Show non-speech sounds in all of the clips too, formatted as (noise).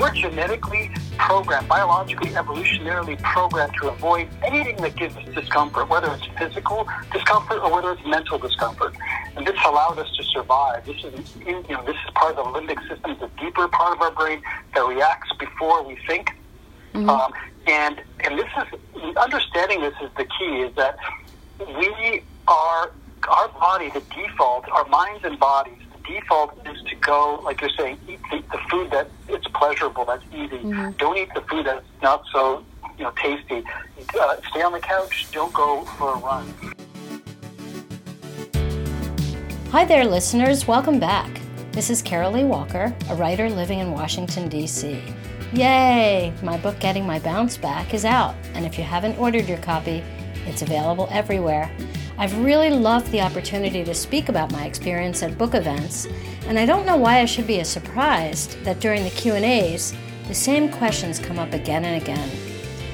we're genetically programmed, biologically, evolutionarily programmed to avoid anything that gives us discomfort, whether it's physical discomfort or whether it's mental discomfort. And this allowed us to survive. This is, you know, this is part of the limbic system, the deeper part of our brain that reacts before we think. Mm-hmm. Um, and and this is understanding this is the key. Is that we are our body, the default, our minds and bodies default is to go, like you're saying, eat the, the food that it's pleasurable, that's easy. Mm-hmm. Don't eat the food that's not so you know tasty. Uh, stay on the couch. Don't go for a run. Hi there, listeners. Welcome back. This is Carolee Walker, a writer living in Washington, D.C. Yay! My book, Getting My Bounce Back, is out, and if you haven't ordered your copy, it's available everywhere. I've really loved the opportunity to speak about my experience at book events, and I don't know why I should be surprised that during the Q&As, the same questions come up again and again.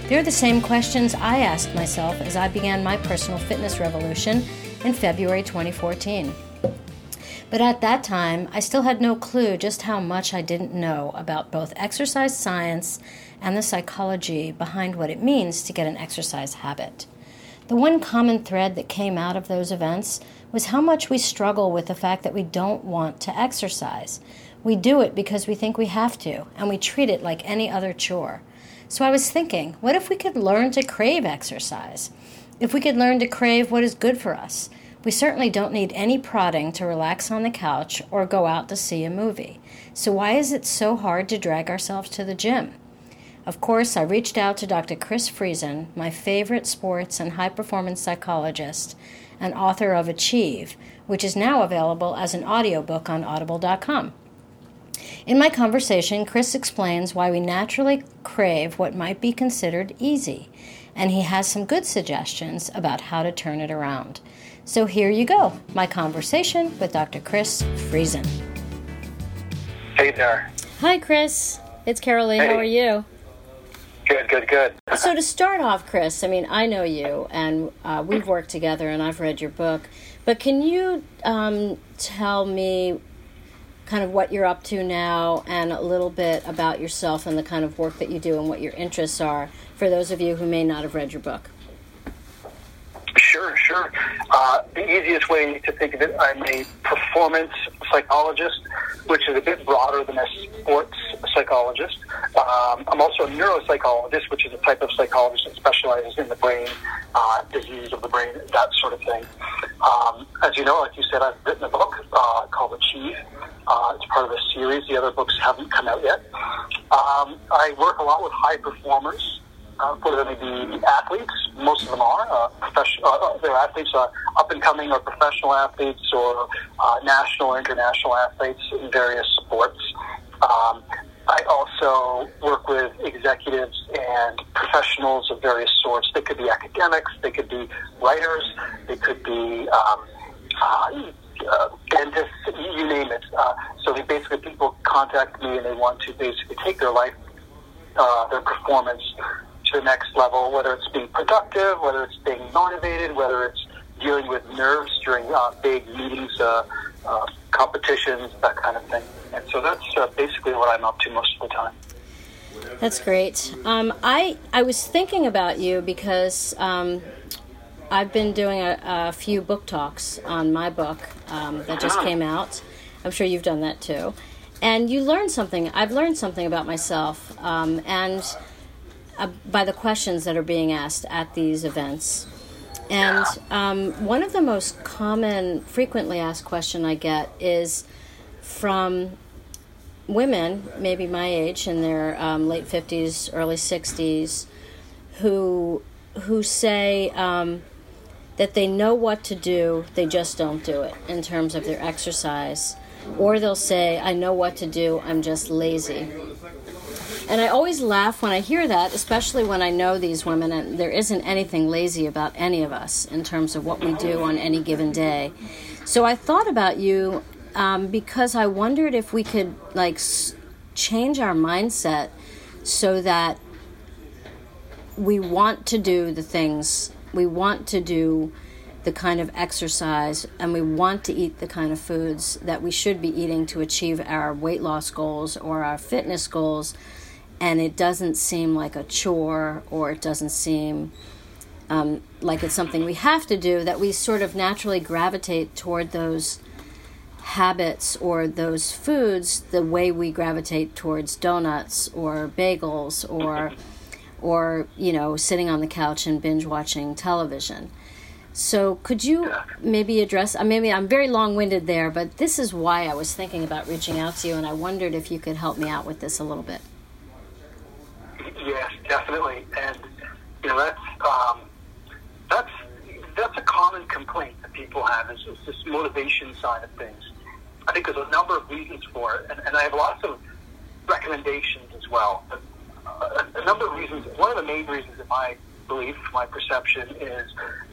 They're the same questions I asked myself as I began my personal fitness revolution in February 2014. But at that time, I still had no clue just how much I didn't know about both exercise science and the psychology behind what it means to get an exercise habit. The one common thread that came out of those events was how much we struggle with the fact that we don't want to exercise. We do it because we think we have to, and we treat it like any other chore. So I was thinking, what if we could learn to crave exercise? If we could learn to crave what is good for us? We certainly don't need any prodding to relax on the couch or go out to see a movie. So why is it so hard to drag ourselves to the gym? Of course, I reached out to Dr. Chris Friesen, my favorite sports and high performance psychologist and author of Achieve, which is now available as an audiobook on audible.com. In my conversation, Chris explains why we naturally crave what might be considered easy, and he has some good suggestions about how to turn it around. So here you go my conversation with Dr. Chris Friesen. Hey there. Hi, Chris. It's Carolee. Hey. How are you? Good, good, good. So to start off, Chris, I mean, I know you, and uh, we've worked together, and I've read your book. But can you um, tell me kind of what you're up to now, and a little bit about yourself and the kind of work that you do and what your interests are for those of you who may not have read your book? Sure, sure. Uh, the easiest way to think of it, I'm a performance psychologist, which is a bit broader than a sports psychologist. Um, I'm also a neuropsychologist, which is a type of psychologist that specializes in the brain, uh, disease of the brain, that sort of thing. Um, as you know, like you said, I've written a book uh, called Achieve. Uh, it's part of a series. The other books haven't come out yet. Um, I work a lot with high performers uh, whether they be athletes, most of them are, uh, professional, uh, uh, they're athletes, uh, up and coming or professional athletes or uh, national or international athletes in various sports. Um, I also work with executives and professionals of various sorts. They could be academics, they could be writers, they could be um, uh, uh, dentists, you name it. Uh, so they basically people contact me and they want to basically take their life, uh, their performance to the next level, whether it's being productive, whether it's being motivated, whether it's dealing with nerves during uh, big meetings, uh, uh, competitions, that kind of thing. And so that's uh, basically what I'm up to most of the time. That's great. Um, I I was thinking about you because um, I've been doing a, a, few book talks on my book um, that just came out. I'm sure you've done that too. And you learned something. I've learned something about myself, um, and uh, by the questions that are being asked at these events. And um, one of the most common, frequently asked question I get is from women, maybe my age, in their um, late fifties, early sixties, who who say um, that they know what to do, they just don't do it in terms of their exercise, or they'll say, "I know what to do, I'm just lazy." And I always laugh when I hear that, especially when I know these women, and there isn't anything lazy about any of us in terms of what we do on any given day. So I thought about you um, because I wondered if we could like s- change our mindset so that we want to do the things we want to do the kind of exercise and we want to eat the kind of foods that we should be eating to achieve our weight loss goals or our fitness goals and it doesn't seem like a chore or it doesn't seem um, like it's something we have to do that we sort of naturally gravitate toward those habits or those foods the way we gravitate towards donuts or bagels or or you know sitting on the couch and binge watching television so could you maybe address? Uh, maybe I'm very long-winded there, but this is why I was thinking about reaching out to you, and I wondered if you could help me out with this a little bit. Yes, definitely, and you know that's um, that's that's a common complaint that people have is, is this motivation side of things. I think there's a number of reasons for it, and, and I have lots of recommendations as well. But, uh, a number of reasons. One of the main reasons, in my belief, my perception is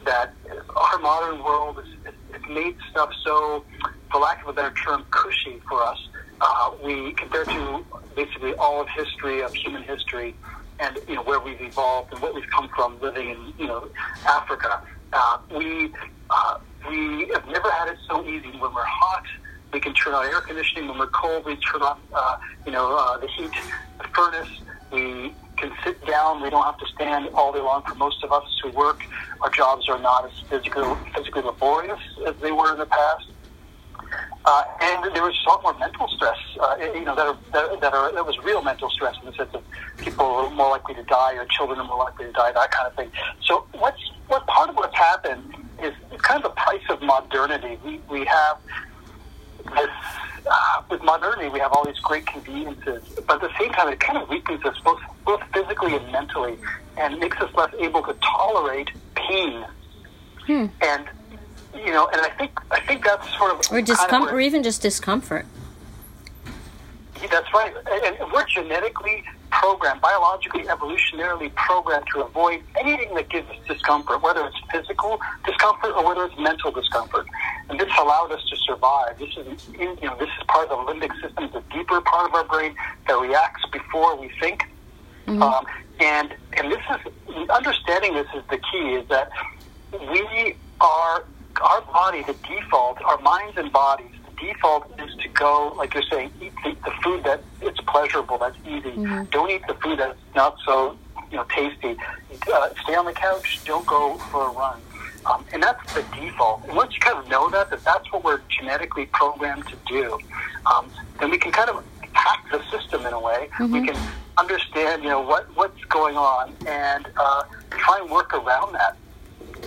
that our modern world has, made stuff so, for lack of a better term, cushy for us. Uh, we, compared to basically all of history, of human history, and you know where we've evolved and what we've come from living in you know Africa, uh, we uh, we have never had it so easy. When we're hot, we can turn on air conditioning. When we're cold, we turn on uh, you know uh, the heat, the furnace. We can sit down. We don't have to stand all day long. For most of us who work, our jobs are not as physically physically laborious as they were in the past. Uh, and there was a lot more mental stress, uh, you know, that, are, that, that, are, that was real mental stress in the sense of people are more likely to die or children are more likely to die, that kind of thing. So what's, what part of what's happened is kind of the price of modernity. We, we have this uh, with modernity, we have all these great conveniences, but at the same time, it kind of weakens us both, both physically and mentally, and makes us less able to tolerate pain. Hmm. And you know, and I think I think that's sort of or discomfort, or even just discomfort. That's right, and we're genetically programmed, biologically, evolutionarily programmed to avoid anything that gives us discomfort, whether it's physical discomfort or whether it's mental discomfort. And this allowed us to survive. This is, you know, this is part of the limbic system, the deeper part of our brain that reacts before we think. Mm-hmm. Um, and and this is understanding this is the key. Is that we are our body, the default, our minds and bodies the default is to go, like you're saying, eat the, the food that it's pleasurable, that's easy. Mm-hmm. Don't eat the food that's not so you know tasty. Uh, stay on the couch. Don't go for a run. Um, and that's the default. And once you kind of know that, that that's what we're genetically programmed to do, um, then we can kind of hack the system in a way. Mm-hmm. We can understand, you know, what what's going on and uh, try and work around that.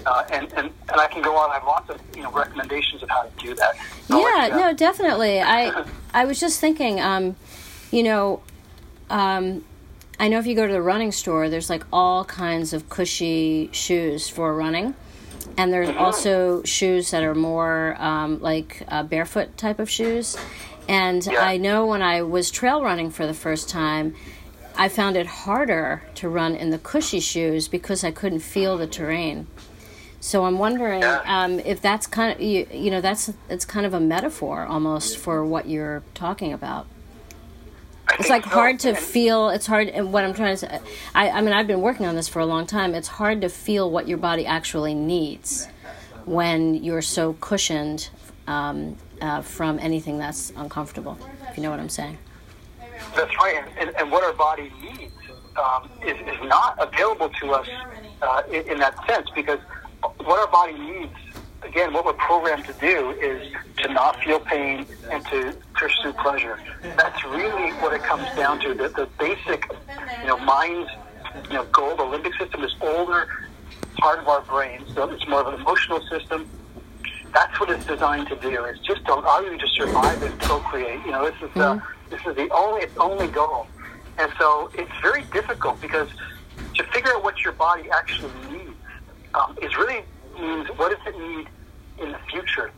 Uh, and, and, and I can go on. I have lots of you know recommendations of how to do that. yeah, no, definitely. I (laughs) I was just thinking, um, you know, um, I know if you go to the running store, there's like all kinds of cushy shoes for running, and there's mm-hmm. also shoes that are more um, like uh, barefoot type of shoes. And yeah. I know when I was trail running for the first time, I found it harder to run in the cushy shoes because I couldn't feel the terrain. So I'm wondering um, if that's kind of you, you know that's it's kind of a metaphor almost for what you're talking about. It's like hard to feel. It's hard, and what I'm trying to say, I, I mean, I've been working on this for a long time. It's hard to feel what your body actually needs when you're so cushioned um, uh, from anything that's uncomfortable. If you know what I'm saying. That's right, and, and what our body needs um, is, is not available to us uh, in, in that sense because what our body needs, again, what we're programmed to do is to not feel pain and to pursue pleasure. That's really what it comes down to. The, the basic, you know, mind's, you know, goal, the limbic system is older part of our brain, so it's more of an emotional system. That's what it's designed to do. It's just to allow you to survive and procreate. You know, this is the mm-hmm. this is the only its only goal. And so it's very difficult because to figure out what your body actually needs um, is really means what does it need in the future.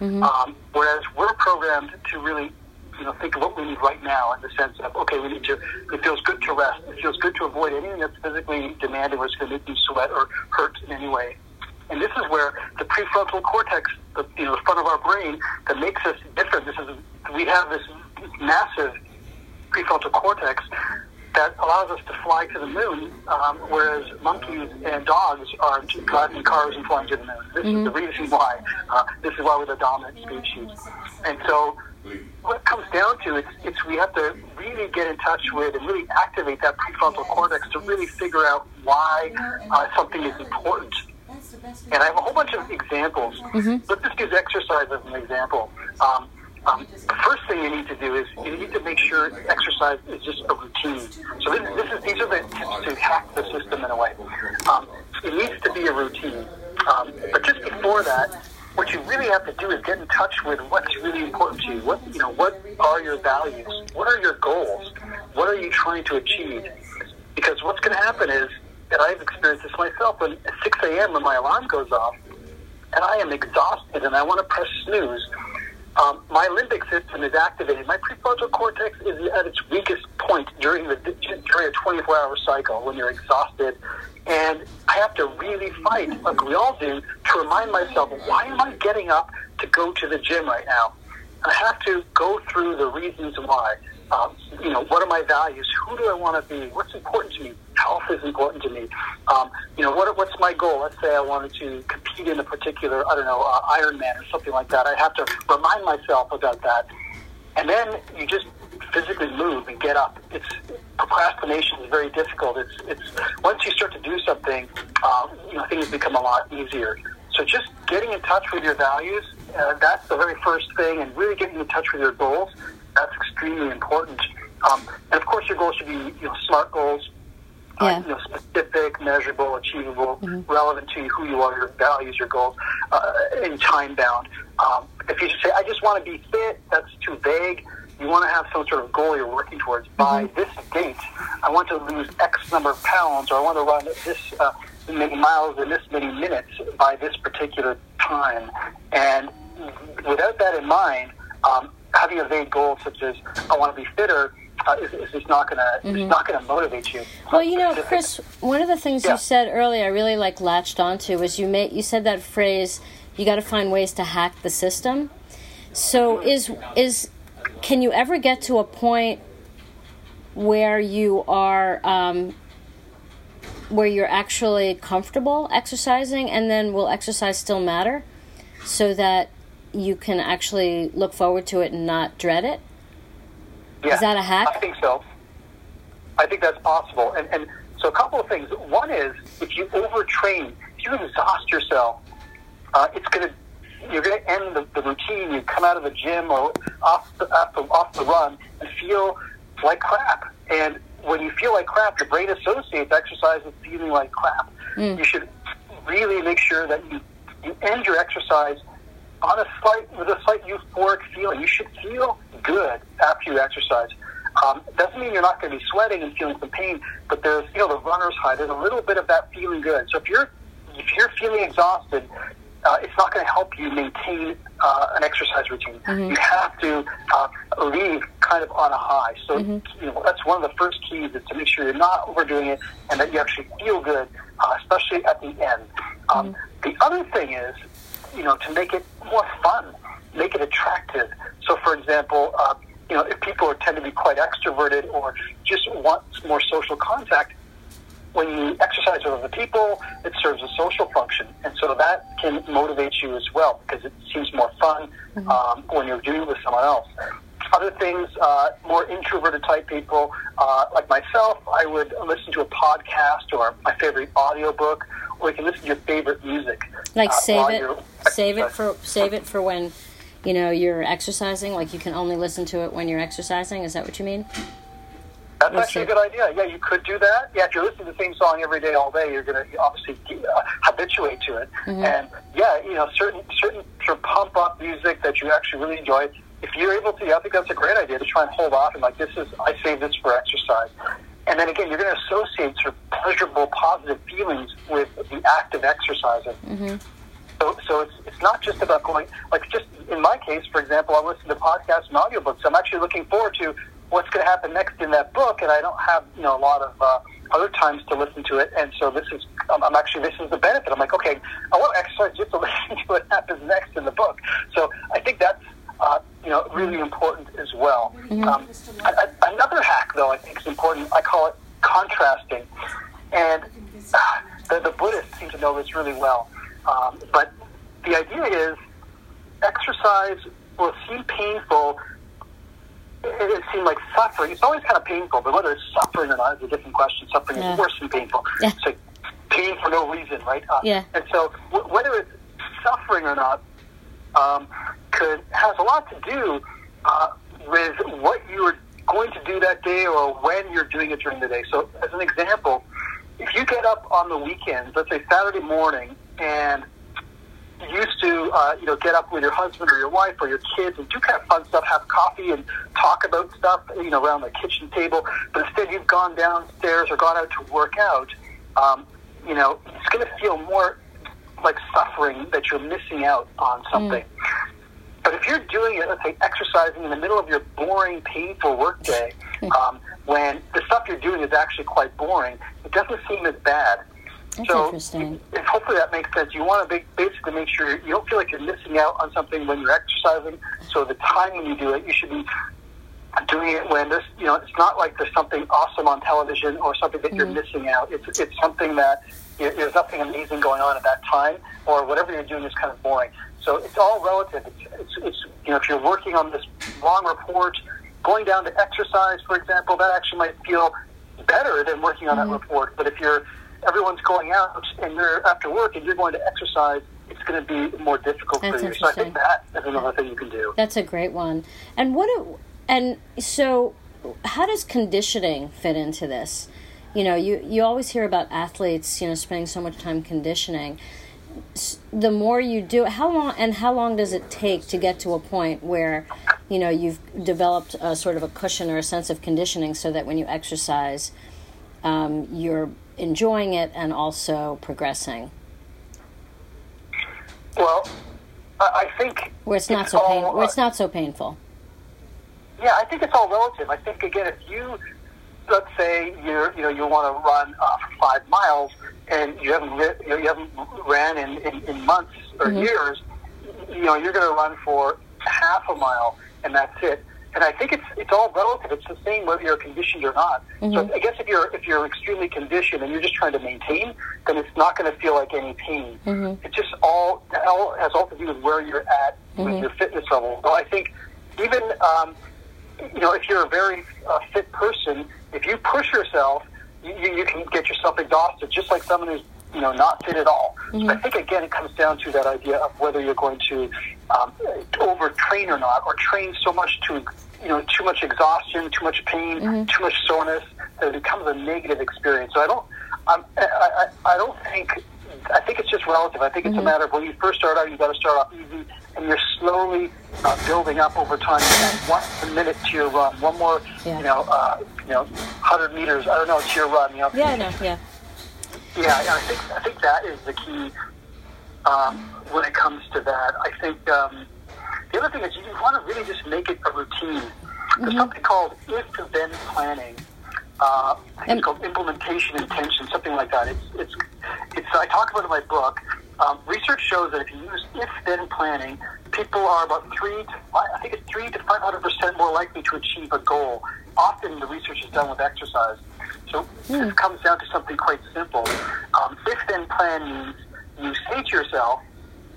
Mm-hmm. Um, whereas we're programmed to really, you know, think of what we need right now in the sense of okay, we need to. It feels good to rest. It feels good to avoid anything that's physically demanding or is going to make you sweat or hurt in any way. And this is where the prefrontal cortex, the you know, the front of our brain, that makes us different. This is we have this massive prefrontal cortex that allows us to fly to the moon, um, whereas monkeys and dogs are driving cars and flying to the moon. This mm-hmm. is the reason why. Uh, this is why we're the dominant species. And so what it comes down to, it's, it's we have to really get in touch with and really activate that prefrontal cortex to really figure out why uh, something is important. And I have a whole bunch of examples. Mm-hmm. Let's just use exercise as an example. Um, um, the first thing you need to do is you need to make sure exercise is just a routine. So this, this is these are the tips to hack the system in a way. Um, it needs to be a routine. Um, but just before that, what you really have to do is get in touch with what's really important to you. What you know, what are your values? What are your goals? What are you trying to achieve? Because what's going to happen is, and I've experienced this myself, when at 6 a.m. when my alarm goes off, and I am exhausted and I want to press snooze, um, my limbic system is activated. My prefrontal cortex is at its weakest point during the during a 24-hour cycle when you're exhausted, and I have to really fight, like we all do, to remind myself, why am I getting up to go to the gym right now? I have to go through the reasons why. Um, you know, what are my values? Who do I want to be? What's important to me? Health is important to me. Um, you know, what, what's my goal? Let's say I wanted to compete in a particular, I don't know, uh, Ironman or something like that. I have to remind myself about that. And then you just physically move and get up. It's procrastination is very difficult. It's it's once you start to do something, um, you know, things become a lot easier. So just getting in touch with your values, uh, that's the very first thing, and really getting in touch with your goals that's extremely important. Um, and of course, your goals should be you know smart goals, uh, yeah. uh, you know, specific, measurable, achievable, mm-hmm. relevant to who you are, your values, your goals, uh, and time bound. Um, if you just say, "I just want to be fit," that's too vague. You want to have some sort of goal you're working towards. Mm-hmm. By this date, I want to lose X number of pounds, or I want to run this uh, many miles in this many minutes by this particular time. And without that in mind, um, having a vague goal such as I want to be fitter uh, is, is just not gonna mm-hmm. it's not gonna motivate you. Well, you know, Chris, one of the things yeah. you said earlier, I really like latched onto was you made you said that phrase. You got to find ways to hack the system. So mm-hmm. is is can you ever get to a point where you are um, where you're actually comfortable exercising, and then will exercise still matter, so that you can actually look forward to it and not dread it? Yeah, Is that a hack? I think so. I think that's possible. And, and so a couple of things. One is if you overtrain, if you exhaust yourself, uh, it's going to you're going to end the, the routine. You come out of the gym or off the, off the, off the run and feel like crap. And when you feel like crap, your brain associates exercise with feeling like crap. Mm. You should really make sure that you, you end your exercise on a slight with a slight euphoric feeling. You should feel good after you exercise. Um, doesn't mean you're not going to be sweating and feeling some pain, but there's you know the runner's high. There's a little bit of that feeling good. So if you're if you're feeling exhausted, uh, it's not going to help you maintain uh, an exercise routine. Mm-hmm. You have to uh, leave kind of on a high. So mm-hmm. you know that's one of the first keys is to make sure you're not overdoing it and that you actually feel good, uh, especially at the end. Um, mm-hmm. The other thing is you know, to make it more fun, make it attractive. So, for example, uh, you know, if people are, tend to be quite extroverted or just want more social contact, when you exercise with other people, it serves a social function, and so that can motivate you as well because it seems more fun mm-hmm. um, when you're doing it with someone else. Other things, uh, more introverted type people, uh, like myself, I would listen to a podcast or my favorite audiobook, or you can listen to your favorite music. Like uh, save it, save it for save it for when you know you're exercising. Like you can only listen to it when you're exercising. Is that what you mean? That's actually a good idea. Yeah, you could do that. Yeah, if you're listening to the same song every day, all day, you're going to obviously uh, habituate to it. Mm-hmm. And yeah, you know, certain certain sort of pump up music that you actually really enjoy. If you're able to, I think that's a great idea to try and hold off and like this is I save this for exercise. And then again, you're going to associate sort of pleasurable, positive feelings with the act of exercising. Mm-hmm. So, so it's, it's not just about going, like just in my case, for example, I listen to podcasts and audiobooks. I'm actually looking forward to what's going to happen next in that book, and I don't have, you know, a lot of uh, other times to listen to it. And so this is, um, I'm actually, this is the benefit. I'm like, okay, I want to exercise just to (laughs) listen to what happens next in the book. So I think that's, uh, you know, really important as well. Mm-hmm. Um, another hack though, I think is important. I call it contrasting. And uh, the, the Buddhists seem to know this really well. Um, but the idea is exercise will seem painful. It, it seemed like suffering. It's always kind of painful, but whether it's suffering or not is a different question. Suffering Yeah. is worse than painful. Yeah. It's like pain for no reason, right? Uh, Yeah. And so w- whether it's suffering or not um, could has a lot to do uh, with what you are going to do that day or when you're doing it during the day. So, as an example, if you get up on the weekends, let's say Saturday morning, and you used to, uh, you know, get up with your husband or your wife or your kids and do kind of fun stuff, have coffee and talk about stuff, you know, around the kitchen table. But instead, you've gone downstairs or gone out to work out. Um, you know, it's going to feel more like suffering that you're missing out on something. Mm. But if you're doing it, let's say exercising in the middle of your boring, painful workday, mm. um, when the stuff you're doing is actually quite boring, it doesn't seem as bad. That's so interesting. If, hopefully that makes sense. You want to basically make sure you don't feel like you're missing out on something when you're exercising. So the time when you do it, you should be doing it when there's, you know, it's not like there's something awesome on television or something that you're mm. missing out. It's, it's something that you- there's nothing amazing going on at that time, or whatever you're doing is kind of boring. So it's all relative. It's, it's, it's you know, if you're working on this long report, going down to exercise, for example, that actually might feel better than working on that mm-hmm. report. But if you're everyone's going out and you're after work and you're going to exercise, it's going to be more difficult That's for you. So I think that is another thing you can do. That's a great one. And what? do- And so, how does conditioning fit into this? You know, you you always hear about athletes, you know, spending so much time conditioning. The more you do it, how long and how long does it take to get to a point where, you know, you've developed a sort of a cushion or a sense of conditioning, so that when you exercise, um, you're enjoying it and also progressing. Well, I, think Where it's not It's so all, pain, where uh, it's not so painful. Yeah, I think it's all relative. I think again, if you let's say you're you know you want to run uh, five miles and you haven't you, know, you haven't ran in, in, in months or years, you know you're going to run for half a mile and that's it. And I think it's it's all relative. It's the same whether you're conditioned or not. So I guess if you're if you're extremely conditioned and you're just trying to maintain, then it's not going to feel like any pain. It just all all has all to do with where you're at with your fitness level. So I think even um, you know, if you're a very uh, fit person, if you push yourself, you, you can get yourself exhausted, just like someone who's you know not fit at all. So I think again, it comes down to that idea of whether you're going to um, overtrain or not, or train so much to you know too much exhaustion, too much pain, too much soreness that it becomes a negative experience. So I don't, um, I, I, I don't think. I think it's just relative. I think it's a matter of when you first start out, you got to start off easy, and you're slowly uh, building up over time. One minute to your run, one more, Yeah. you know, uh, you know, hundred meters. I don't know to your run. You know, Yeah, I know. Yeah. yeah, yeah, I think I think that is the key um, when it comes to that. I think um, the other thing is you want to really just make it a routine. There's something called if-then planning. Uh, I think it's called implementation intention, something like that. It's it's it's. I talk about it in my book. Um, research shows that if you use if-then planning, people are about three to five, I think it's three to five hundred percent more likely to achieve a goal. Often the research is done with exercise. So this comes down to something quite simple. Um, if-then plan means you say to yourself,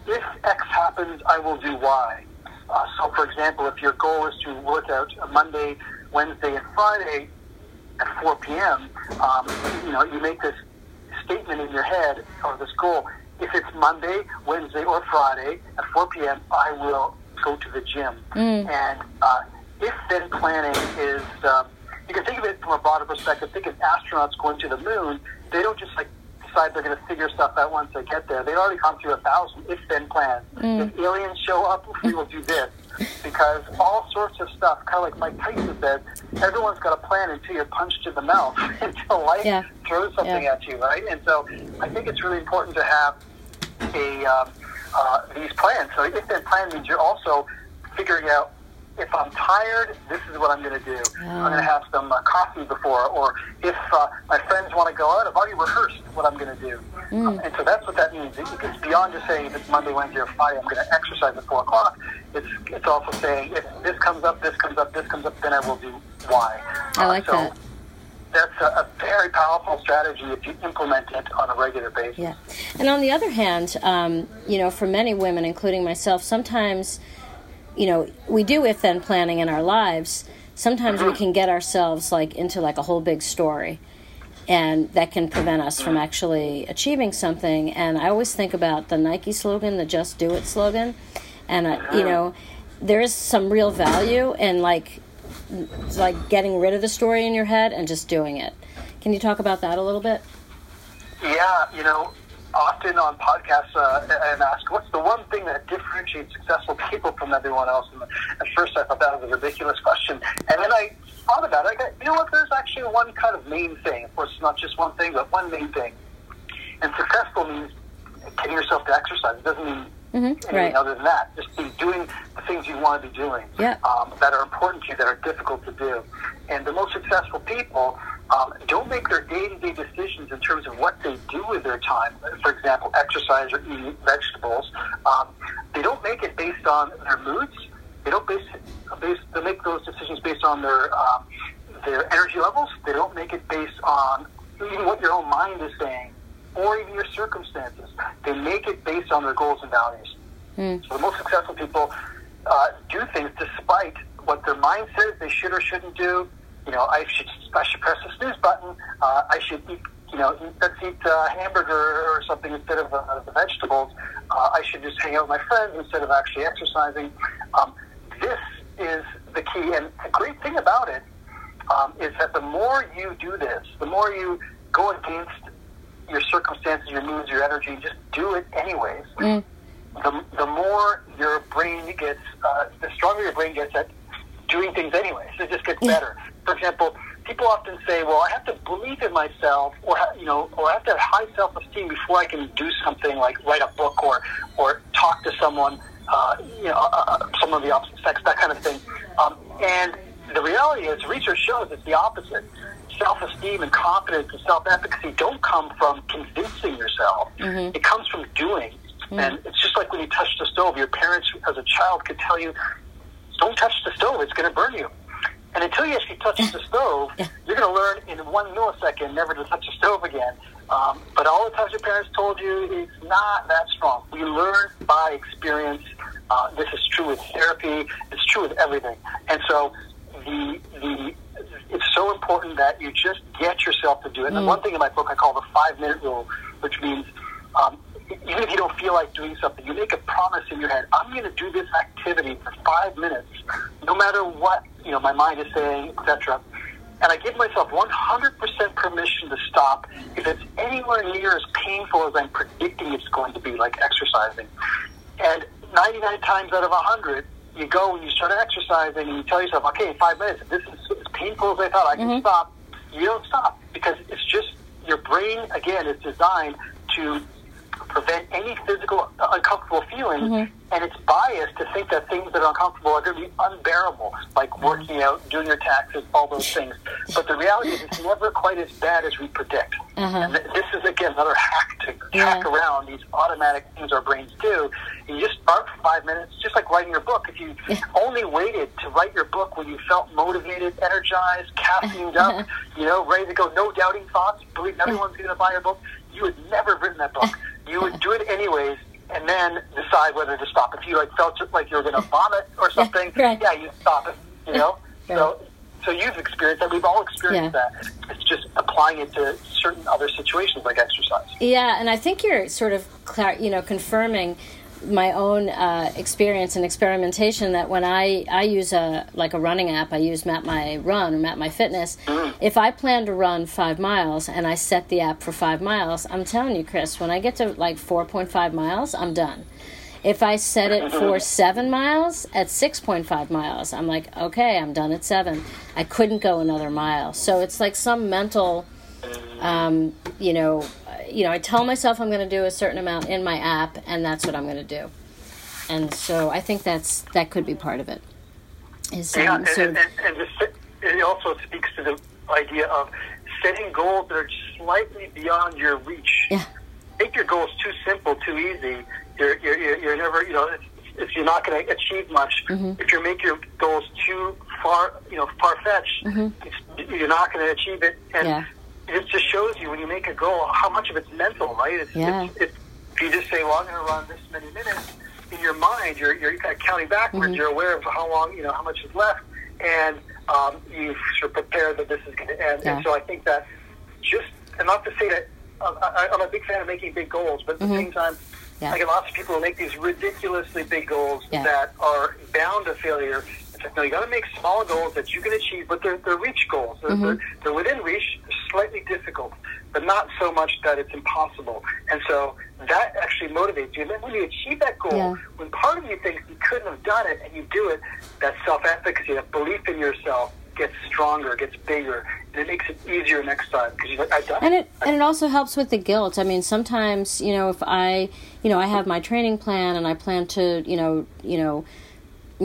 if X happens, I will do Y. Uh, so, for example, if your goal is to work out Monday, Wednesday, and Friday at 4 p.m., um, you know, you make this statement in your head or this goal. If it's Monday, Wednesday, or Friday at 4 p.m., I will go to the gym. And uh, if then planning is, um, you can think of it from a broader perspective. Think of astronauts going to the moon. They don't just like decide they're going to figure stuff out once they get there. They've already gone through a thousand if then plans. If aliens show up, we will do this. Because all sorts of stuff, kind of like Mike Tyson said, everyone's got a plan until you're punched in the mouth, (laughs) until life Yeah. throws something Yeah. at you, right? And so I think it's really important to have a um, uh, these plans. So if that plan means you're also figuring out if I'm tired, this is what I'm going to do. I'm going to have some uh, coffee before, or if uh, my friends want to go out, I've already rehearsed what I'm going to do. Um, and so that's what that means. It, it's beyond just saying if it's Monday, Wednesday, or Friday, I'm going to exercise at four o'clock. It's it's also saying if this comes up, this comes up, this comes up, then I will do Y. I like uh, so that. That's a, a, very powerful strategy if you implement it on a regular basis. Yeah. And on the other hand, um, you know, for many women, including myself, sometimes, you know, we do if then planning in our lives. Sometimes mm-hmm. we can get ourselves like into like a whole big story and that can prevent us from actually achieving something. And I always think about the Nike slogan, the "Just Do It" slogan, and uh, you know, there is some real value in like like getting rid of the story in your head and just doing it. Can you talk about that a little bit? Yeah, you know, often on podcasts, uh, I'm asked, what's the one thing that differentiates successful people from everyone else? And at first I thought that was a ridiculous question. And then I thought about it. I got, you know what, there's actually one kind of main thing. Of course, it's not just one thing, but one main thing. And successful means getting yourself to exercise. It doesn't mean Mm-hmm. anything right. other than that. Just be doing the things you want to be doing yeah. um, that are important to you, that are difficult to do. And the most successful people um, don't make their day-to-day decisions in terms of what they do with their time. For example, exercise or eating vegetables. Um, they don't make it based on their moods. They don't base, base they make those decisions based on their um, their energy levels. They don't make it based on even what your own mind is saying or even your circumstances. They make it based on their goals and values. Mm. So the most successful people uh, do things despite what their mind says they should or shouldn't do. You know, I should I should press the snooze button. Uh, I should eat. You know, eat, let's eat a hamburger or something instead of uh, the vegetables. Uh, I should just hang out with my friends instead of actually exercising. Um, this is the key, and the great thing about it um, is that the more you do this, the more you go against your circumstances, your moods, your energy, just do it anyways. Mm. The, the more your brain gets, uh, the stronger your brain gets at doing things anyways. It just gets better. For example, people often say, "Well, I have to believe in myself, or you know, or I have to have high self-esteem before I can do something like write a book or or talk to someone, uh, you know, uh, uh someone of the opposite sex, that kind of thing." Um, and the reality is, research shows it's the opposite self-esteem and confidence and self-efficacy don't come from convincing yourself. Mm-hmm. It comes from doing. Mm-hmm. And it's just like when you touch the stove. Your parents, as a child, could tell you, "Don't touch the stove; it's going to burn you." And until you actually touch the stove, you're going to learn in one millisecond never to touch the stove again. Um, but all the times your parents told you, it's not that strong. We learn by experience. Uh, this is true with therapy. It's true with everything. And so the the it's so important that you just get yourself to do it. And Mm. one thing in my book I call the five minute rule, which means um, even if you don't feel like doing something, you make a promise in your head. I'm going to do this activity for five minutes, no matter what you know my mind is saying, etc. And I give myself 100% permission to stop if it's anywhere near as painful as I'm predicting it's going to be, like exercising. And 99 times out of 100, you go and you start exercising and you tell yourself, okay, five minutes, if this is painful as I thought I can Mhm. stop, you don't stop because it's just your brain, again, is designed to prevent any physical uh, uncomfortable feelings, Mhm. and it's biased to think that things that are uncomfortable are going to be unbearable, like working out, doing your taxes, all those things. But the reality is, it's never quite as bad as we predict. Uh-huh. And th- this is again another hack to Yeah. hack around these automatic things our brains do. And you just start for five minutes, just like writing your book. If you only waited to write your book when you felt motivated, energized, caffeined up, you know, ready to go, no doubting thoughts, believe everyone's going to buy your book, you would never have written that book. (laughs) You would do it anyways. And then decide whether to stop. If you like felt like you were going to vomit or something, (laughs) right. yeah, you stop it. You know, Right. so so you've experienced that. We've all experienced Yeah. that. It's just applying it to certain other situations like exercise. Yeah, and I think you're sort of, you know, confirming my own uh, experience and experimentation that when I, I use a like a running app, I use Map My Run or Map My Fitness. If I plan to run five miles and I set the app for five miles, I'm telling you, Chris, when I get to like 4.5 miles, I'm done. If I set it (laughs) for seven miles at 6.5 miles, I'm like, okay, I'm done at seven. I couldn't go another mile. So it's like some mental um, you know, you know, I tell myself I'm going to do a certain amount in my app, and that's what I'm going to do. And so I think that's that could be part of it. Is Yeah, um, and, sort and, and, it also speaks to the idea of setting goals that are slightly beyond your reach. yeah, Make your goals too simple, too easy. You're, you're, you're never, you know, if you're not going to achieve much, Mm-hmm. if you make your goals too far, you know, far fetched. Mm-hmm. You're not going to achieve it, and Yeah. It just shows you when you make a goal how much of it's mental, right? It's, Yeah. it's, it's, if you just say, "Well, I'm going to run this many minutes," in your mind, you're you're kind of counting backwards. Mm-hmm. You're aware of how long, you know, how much is left, and um, you've sort of prepared that this is going to end. Yeah. And so I think that just, and not to say that uh, I, I'm a big fan of making big goals, but at the same time. Mm-hmm. Yeah. I get lots of people who make these ridiculously big goals Yeah. that are bound to failure. No, you got to make small goals that you can achieve, but they're, they're reach goals. They're, Mm-hmm. they're, they're within reach, slightly difficult, but not so much that it's impossible. And so that actually motivates you. And then when you achieve that goal, Yeah. when part of you thinks you couldn't have done it and you do it, that self-efficacy, that belief in yourself gets stronger, gets bigger, and it makes it easier next time because you're like, I've done and it and it also helps with the guilt. I mean, sometimes you know if I you know I have my training plan and I plan to you know you know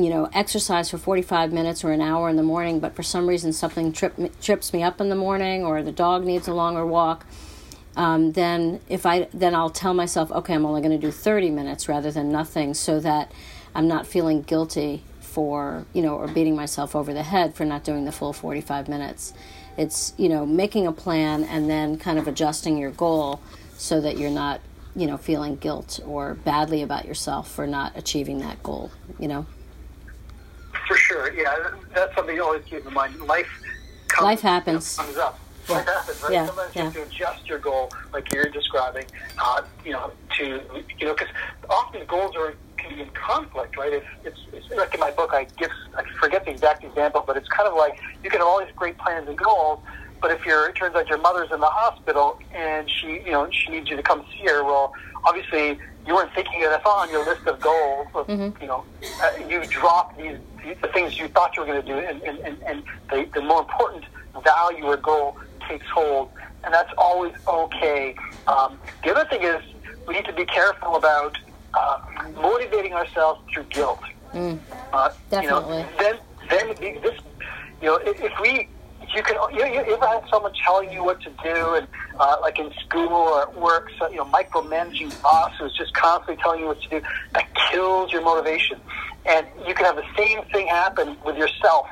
you know exercise for 45 minutes or an hour in the morning, but for some reason something trip trips me up in the morning or the dog needs a longer walk. Um, then if I then I'll tell myself, okay, I'm only going to do 30 minutes rather than nothing, so that I'm not feeling guilty for you know or beating myself over the head for not doing the full 45 minutes. It's you know making a plan and then kind of adjusting your goal so that you're not you know feeling guilt or badly about yourself for not achieving that goal. You know, For sure, yeah, that's something you always keep in mind. Life comes, Life happens. Comes up. Life happens, right? Yeah, Sometimes yeah. you have to adjust your goal, like you're describing, uh, you know, to you know, because often goals are can be in conflict, right? If it's, it's like in my book, I give I forget the exact example, but it's kind of like you can have all these great plans and goals, but if you're it turns out your mother's in the hospital and she you know she needs you to come see her, well, obviously you weren't thinking of that's on your list of goals. Of, Mm-hmm. You know, uh, you drop these the things you thought you were going to do, and, and, and, and the, the more important value or goal takes hold, and that's always okay. Um, the other thing is we need to be careful about uh, motivating ourselves through guilt. Uh, You Definitely. know, then, then this, you know, if, if we, you can, you, you ever have someone telling you what to do, and uh, like in school or at work, so, you know, micromanaging boss who's just constantly telling you what to do, that kills your motivation. And you can have the same thing happen with yourself.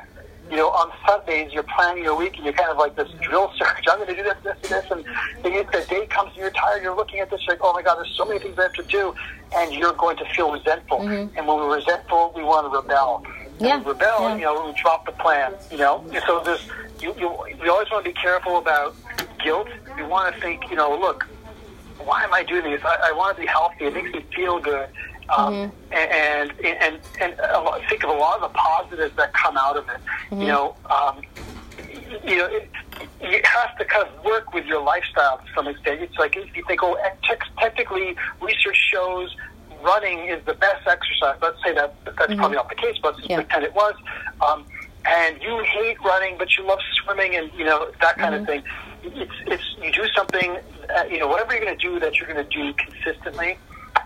You know, on Sundays you're planning your week and you're kind of like this drill (laughs) sergeant. I'm going to do this, this, and this, and then you- the day comes and you're tired. You're looking at this like, oh my God, there's so many things I have to do, and you're going to feel resentful. And when we're resentful, we want to rebel. Yeah, And rebel, yeah. you know, we drop the plan. You know, And so there's you, you. We always want to be careful about guilt. We want to think, you know, look, why am I doing this? I, I want to be healthy. It makes me feel good. Um, and, and and and lot, think of a lot of the positives that come out of it. You know, um, you know, it, you have to kind of work with your lifestyle to some extent. It's like if you think, oh, tech technically, research shows running is the best exercise. Let's say that that's probably not the case, but let's Yeah. pretend it was. Um, and you hate running, but you love swimming, and you know that kind of thing. It's it's you do something, uh, you know, whatever you're going to do that you're going to do consistently.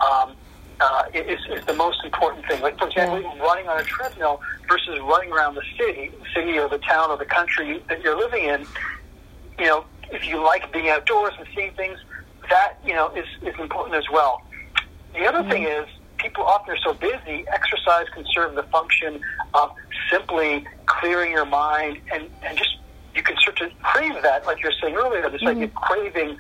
Um, uh, is, is the most important thing. Like, for example, running on a treadmill versus running around the city, city or the town or the country that you're living in. You know, if you like being outdoors and seeing things, that you know is is important as well. The other thing is, people often are so busy. Exercise can serve the function of simply clearing your mind and and just you can start to crave that, like you were saying earlier. It's like you're craving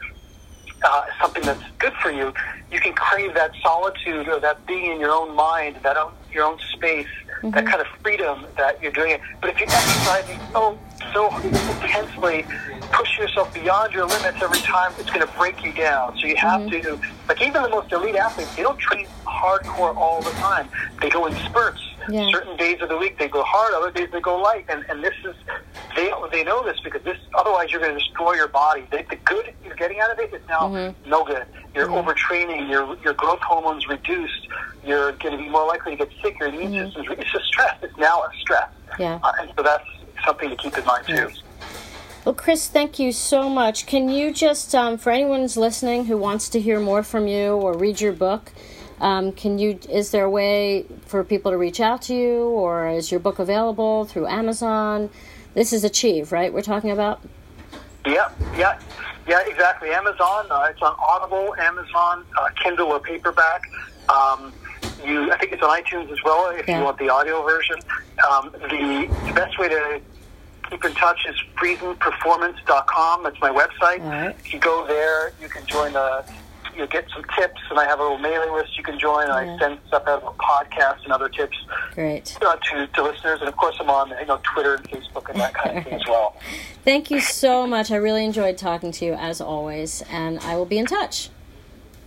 uh, something that's good for you, you can crave that solitude or that being in your own mind, that own, your own space, that mm-hmm. kind of freedom that you're doing it. But if you're exercising so so intensely, push yourself beyond your limits every time, it's going to break you down. So you have mm-hmm. to, like even the most elite athletes, they don't train hardcore all the time. They go in spurts. Yeah. Certain days of the week they go hard, other days they go light, and and this is they they know this because this otherwise you're going to destroy your body. The, the good you're getting out of it is now mm-hmm. no good. You're mm-hmm. overtraining. Your your growth hormones reduced. You're going to be more likely to get sick. Your immune system's re- it's a stress. It's now a stress. Yeah. Uh, and so that's something to keep in mind too. Well, Chris, thank you so much. Can you just, um, for anyone who's listening who wants to hear more from you or read your book, um, can you? Is there a way for people to reach out to you, or is your book available through Amazon? This is Achieve, right? We're talking about. Yeah, yeah, yeah, exactly. Amazon. Uh, it's on Audible, Amazon, uh, Kindle or paperback. Um, you, I think it's on iTunes as well if Yeah. you want the audio version. Um, the, the best way to keep in touch is friesenperformance.com. That's my website. Right. You go there. You can join the. You get some tips, and I have a little mailing list you can join. Yeah. I send stuff out of podcasts and other tips Great. uh, to, to listeners. And of course, I'm on you know Twitter and Facebook and that kind of thing as well. (laughs) Thank you so much. I really enjoyed talking to you as always, and I will be in touch.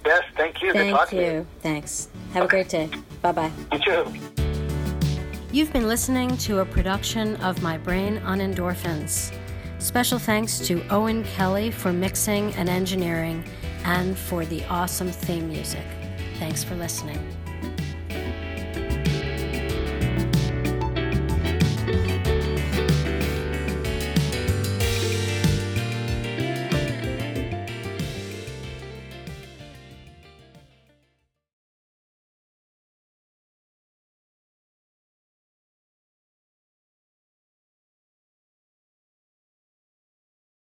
Yes, thank you. Good Thank to you. Thanks. Have a great day. Bye bye. you. You too. You've been listening to a production of My Brain on Endorphins. Special thanks to Owen Kelly for mixing and engineering and for the awesome theme music. Thanks for listening.